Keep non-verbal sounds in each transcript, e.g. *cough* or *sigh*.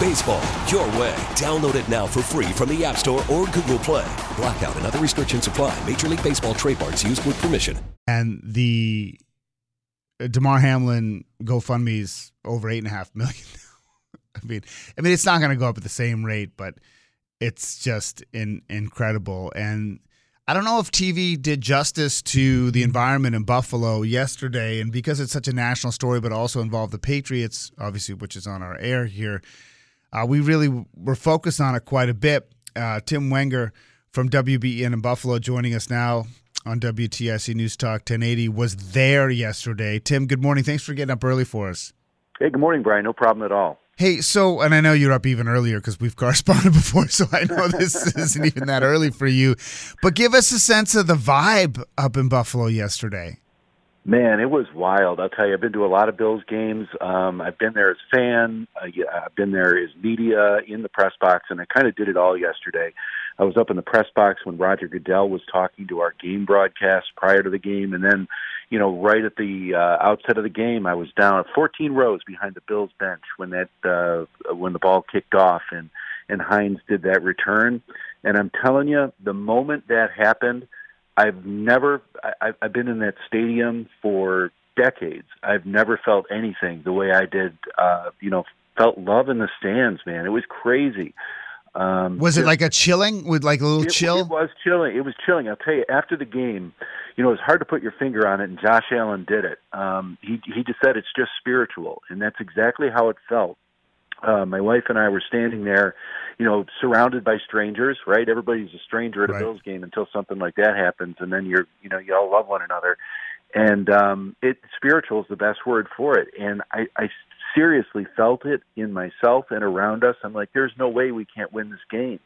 Baseball, your way. Download it now for free from the App Store or Google Play. Blackout and other restrictions apply. Major League Baseball trademarks used with permission. And the uh, Damar Hamlin GoFundMe is over eight and a half million. *laughs* I mean, I mean, it's not going to go up at the same rate, but it's just in, incredible. And I don't know if TV did justice to the environment in Buffalo yesterday, and because it's such a national story, but also involved the Patriots, obviously, which is on our air here. Uh, we really were focused on it quite a bit. Uh, Tim Wenger from WBEN in Buffalo joining us now on WTIC News Talk 1080 was there yesterday. Tim, good morning. Thanks for getting up early for us. Hey, good morning, Brian. No problem at all. Hey, so, and I know you're up even earlier because we've corresponded *laughs* before, so I know this *laughs* isn't even that early for you. But give us a sense of the vibe up in Buffalo yesterday. Man, it was wild. I'll tell you, I've been to a lot of Bills games. Um, I've been there as fan. Uh, yeah, I've been there as media in the press box, and I kind of did it all yesterday. I was up in the press box when Roger Goodell was talking to our game broadcast prior to the game, and then, you know, right at the uh, outset of the game, I was down 14 rows behind the Bills bench when that uh, when the ball kicked off, and and Hines did that return. And I'm telling you, the moment that happened I've never. I, I've been in that stadium for decades. I've never felt anything the way I did. Uh, you know, felt love in the stands, man. It was crazy. Um, was it like a chilling with like a little it, chill? It was chilling. It was chilling. I'll tell you. After the game, you know, it's hard to put your finger on it, and Josh Allen did it. Um, he he just said it's just spiritual, and that's exactly how it felt. Uh, my wife and I were standing there, you know, surrounded by strangers, right? Everybody's a stranger at a Right. Bills game until something like that happens, and then you're, you know, you all love one another. And um, it spiritual is the best word for it. And I, I seriously felt it in myself and around us. I'm like, there's no way we can't win this game.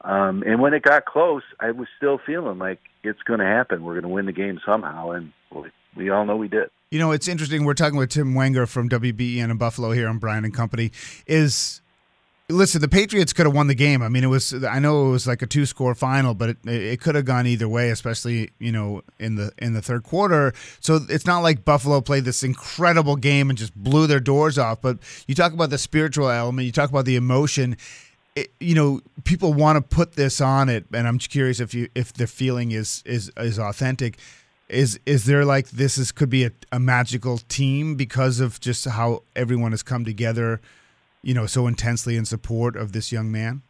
Um, and when it got close, I was still feeling like it's going to happen. We're going to win the game somehow, and we, we all know we did. You know, it's interesting. We're talking with Tim Wenger from WBEN in Buffalo here on Brian and Company. Is listen, the Patriots could have won the game. I mean, it was. I know it was like a two score final, but it, it could have gone either way, especially you know in the in the third quarter. So it's not like Buffalo played this incredible game and just blew their doors off. But you talk about the spiritual element. You talk about the emotion. It, you know, people want to put this on it, and I'm curious if you if the feeling is is is authentic. Is is there like this is could be a, a magical team because of just how everyone has come together, you know, so intensely in support of this young man?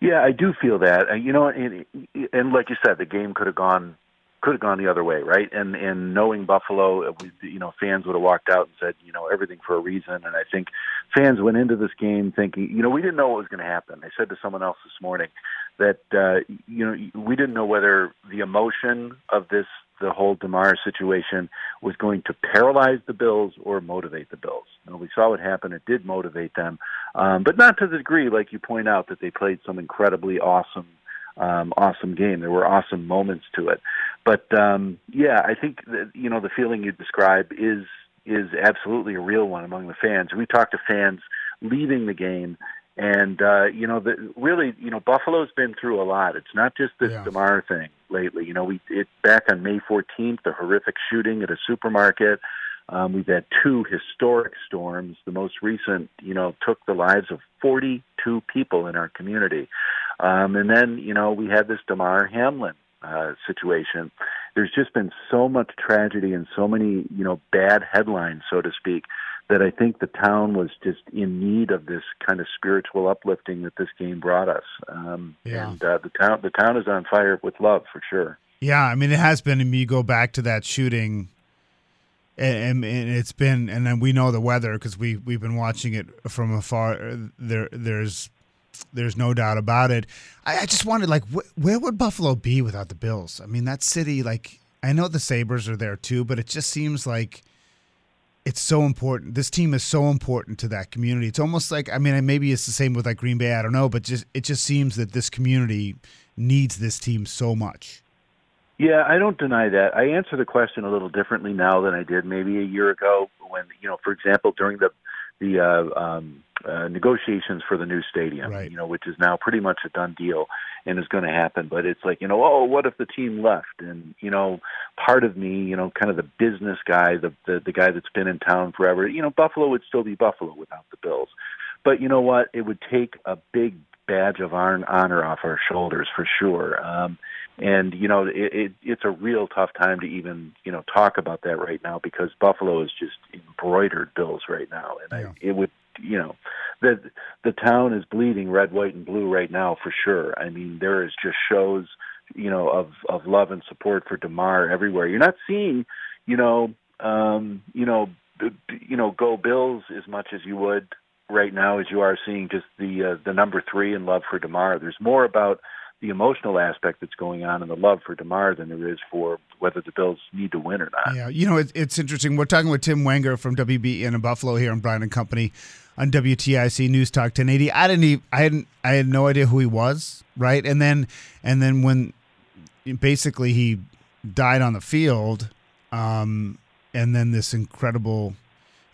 Yeah, I do feel that. You know, and, and like you said, the game could have gone could have gone the other way, right? And and knowing Buffalo, uh, we, you know, fans would have walked out and said, you know, everything for a reason. And I think fans went into this game thinking, you know, we didn't know what was going to happen. I said to someone else this morning that uh, you know we didn't know whether the emotion of this the whole Damar situation was going to paralyze the Bills or motivate the Bills. And we saw what happened. It did motivate them, um, but not to the degree, like you point out, that they played some incredibly awesome, um, awesome game. There were awesome moments to it. But um, yeah, I think that, you know the feeling you describe is is absolutely a real one among the fans. We talked to fans leaving the game. And uh, you know, the, really, you know, Buffalo's been through a lot. It's not just this Yeah. Damar thing lately. You know, we it back on May 14th, the horrific shooting at a supermarket. Um, we've had two historic storms. The most recent, you know, took the lives of 42 people in our community. Um, and then, you know, we had this Damar Hamlin uh, situation. There's just been so much tragedy and so many, you know, bad headlines, so to speak, that I think the town was just in need of this kind of spiritual uplifting that this game brought us. Um, Yeah. And uh, the town, the town is on fire with love for sure. Yeah, I mean, it has been. I mean, you go back to that shooting, and, and, and it's been, and then we know the weather because we we've been watching it from afar. There, there's, there's no doubt about it. I, I just wondered, like, wh- where would Buffalo be without the Bills? I mean, that city, like, I know the Sabres are there too, but it just seems like it's so important. This team is so important to that community. It's almost like, I mean, maybe it's the same with like Green Bay. I don't know, but just it just seems that this community needs this team so much. Yeah, I don't deny that. I answer the question a little differently now than I did maybe a year ago when, you know, for example, during the the uh, um, uh, negotiations for the new stadium, Right. you know, which is now pretty much a done deal and is going to happen. But it's like, you know, oh, what if the team left? And you know, part of me, you know, kind of the business guy, the the, the guy that's been in town forever, you know, Buffalo would still be Buffalo without the Bills. But you know what? It would take a big badge of hon- honor off our shoulders for sure. Um, and you know, it, it, it's a real tough time to even you know talk about that right now because Buffalo is just embroidered Bills right now, and Yeah. I, it would you know the the town is bleeding red, white, and blue right now for sure. I mean, there is just shows you know of of love and support for Damar everywhere. You're not seeing you know um, you know you know go Bills as much as you would right now as you are seeing just the uh, the number three in love for Damar. There's more about the emotional aspect that's going on and the love for Damar than there is for whether the Bills need to win or not. Yeah, you know, it, it's interesting. We're talking with Tim Wenger from WBEN in Buffalo here in Brian and Company on WTIC News Talk 1080. I didn't even, I hadn't, I had no idea who he was, right? And then, and then when basically he died on the field, um, and then this incredible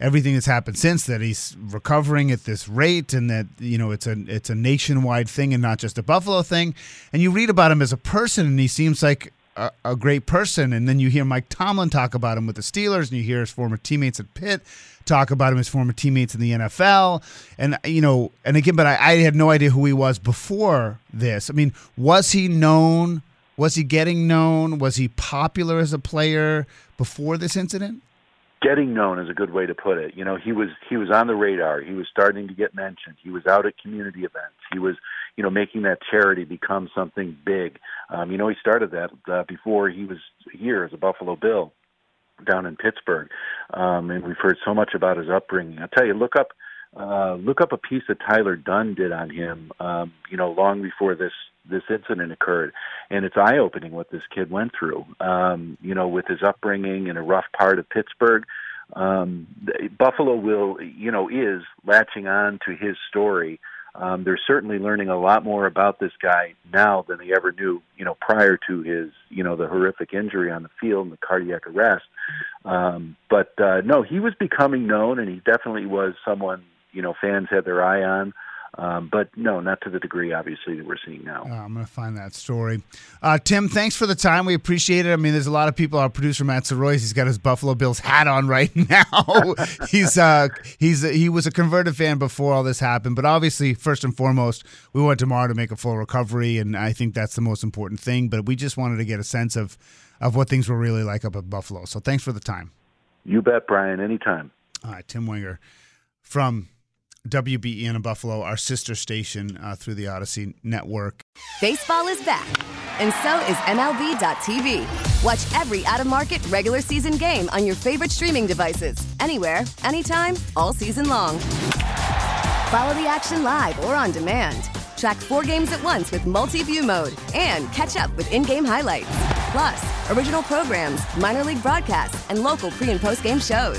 everything that's happened since that he's recovering at this rate and that you know it's a it's a nationwide thing and not just a buffalo thing. And you read about him as a person and he seems like a, a great person. And then you hear mike tomlin talk about him with the steelers and you hear his former teammates at pitt talk about him as former teammates in the nfl and you know and again but i, I had no idea who he was before this. I mean was he known? Was he getting known? Was he popular as a player before this incident getting known is a good way to put it. You know, he was he was on the radar. He was starting to get mentioned. He was out at community events. He was, you know, making that charity become something big. Um, you know, he started that uh, before he was here as a Buffalo Bill down in Pittsburgh. Um, and we've heard so much about his upbringing. I'll tell you, look up uh, look up a piece that Tyler Dunne did on him. Um, you know, long before this this incident occurred, and it's eye opening what this kid went through. Um, you know, with his upbringing in a rough part of Pittsburgh. Um, Buffalo will, you know, is latching on to his story. Um, they're certainly learning a lot more about this guy now than they ever knew, you know, prior to his, you know, the horrific injury on the field and the cardiac arrest. Um, but uh, no, he was becoming known, and he definitely was someone, you know, fans had their eye on. Um, but no, not to the degree, obviously, that we're seeing now. Uh, I'm going to find that story. Uh, Tim, thanks for the time. We appreciate it. I mean, there's a lot of people. Our producer Matt Soroy, he's got his Buffalo Bills hat on right *laughs* now. *laughs* he's uh, he's he was a converted fan before all this happened, but obviously, first and foremost, we want Damar to make a full recovery, and I think that's the most important thing. But we just wanted to get a sense of of what things were really like up at Buffalo. So thanks for the time. You bet, Brian. Anytime. All right, Tim Wenger from WBEN in Buffalo, our sister station uh, through the Audacy Network. Baseball is back, and so is MLB.tv. Watch every out of market regular season game on your favorite streaming devices, anywhere, anytime, all season long. Follow the action live or on demand. Track four games at once with multi view mode and catch up with in game highlights. Plus, original programs, minor league broadcasts, and local pre and post game shows.